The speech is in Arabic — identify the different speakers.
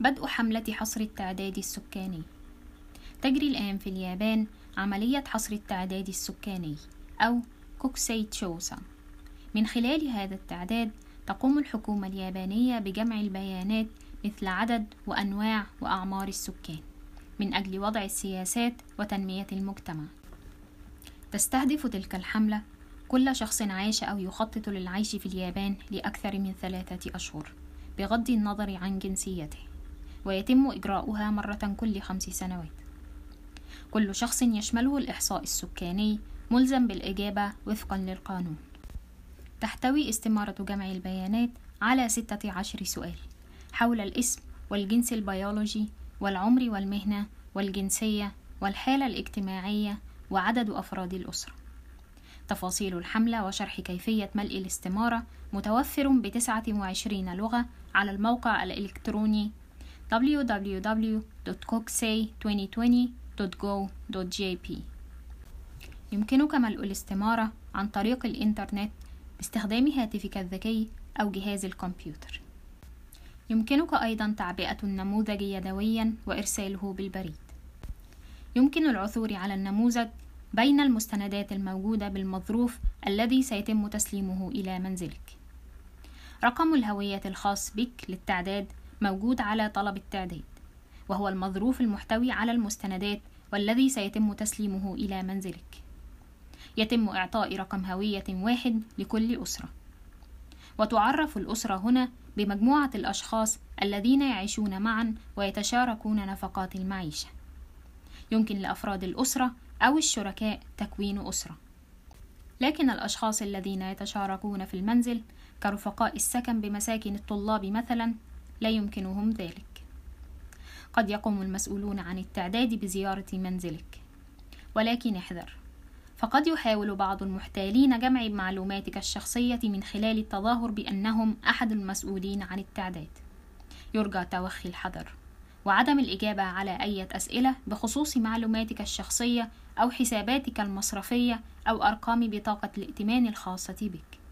Speaker 1: بدء حملة حصر التعداد السكاني. تجري الآن في اليابان عملية حصر التعداد السكاني أو كوكسي تشوسا من خلال هذا التعداد تقوم الحكومة اليابانية بجمع البيانات مثل عدد وأنواع وأعمار السكان من أجل وضع السياسات وتنمية المجتمع. تستهدف تلك الحملة كل شخص عاش أو يخطط للعيش في اليابان لأكثر من ثلاثة أشهر بغض النظر عن جنسيته. ويتم إجراؤها مرة كل خمس سنوات. كل شخص يشمله الإحصاء السكاني ملزم بالإجابة وفقا للقانون. تحتوي استمارة جمع البيانات على ستة عشر سؤال حول الاسم والجنس البيولوجي والعمر والمهنة والجنسية والحالة الاجتماعية وعدد أفراد الأسرة. تفاصيل الحملة وشرح كيفية ملء الاستمارة متوفر بتسعة وعشرين لغة على الموقع الإلكتروني www.coxay2020.go.jp يمكنك ملء الاستمارة عن طريق الإنترنت باستخدام هاتفك الذكي أو جهاز الكمبيوتر. يمكنك أيضا تعبئة النموذج يدويا وإرساله بالبريد. يمكن العثور على النموذج بين المستندات الموجودة بالمظروف الذي سيتم تسليمه إلى منزلك. رقم الهوية الخاص بك للتعداد موجود على طلب التعداد وهو المظروف المحتوي على المستندات والذي سيتم تسليمه إلى منزلك. يتم إعطاء رقم هوية واحد لكل أسرة. وتعرف الأسرة هنا بمجموعة الأشخاص الذين يعيشون معا ويتشاركون نفقات المعيشة. يمكن لأفراد الأسرة أو الشركاء تكوين أسرة. لكن الأشخاص الذين يتشاركون في المنزل كرفقاء السكن بمساكن الطلاب مثلا لا يمكنهم ذلك. قد يقوم المسؤولون عن التعداد بزيارة منزلك. ولكن احذر فقد يحاول بعض المحتالين جمع معلوماتك الشخصية من خلال التظاهر بأنهم أحد المسؤولين عن التعداد. يرجى توخي الحذر وعدم الإجابة على أي أسئلة بخصوص معلوماتك الشخصية أو حساباتك المصرفية أو أرقام بطاقة الائتمان الخاصة بك.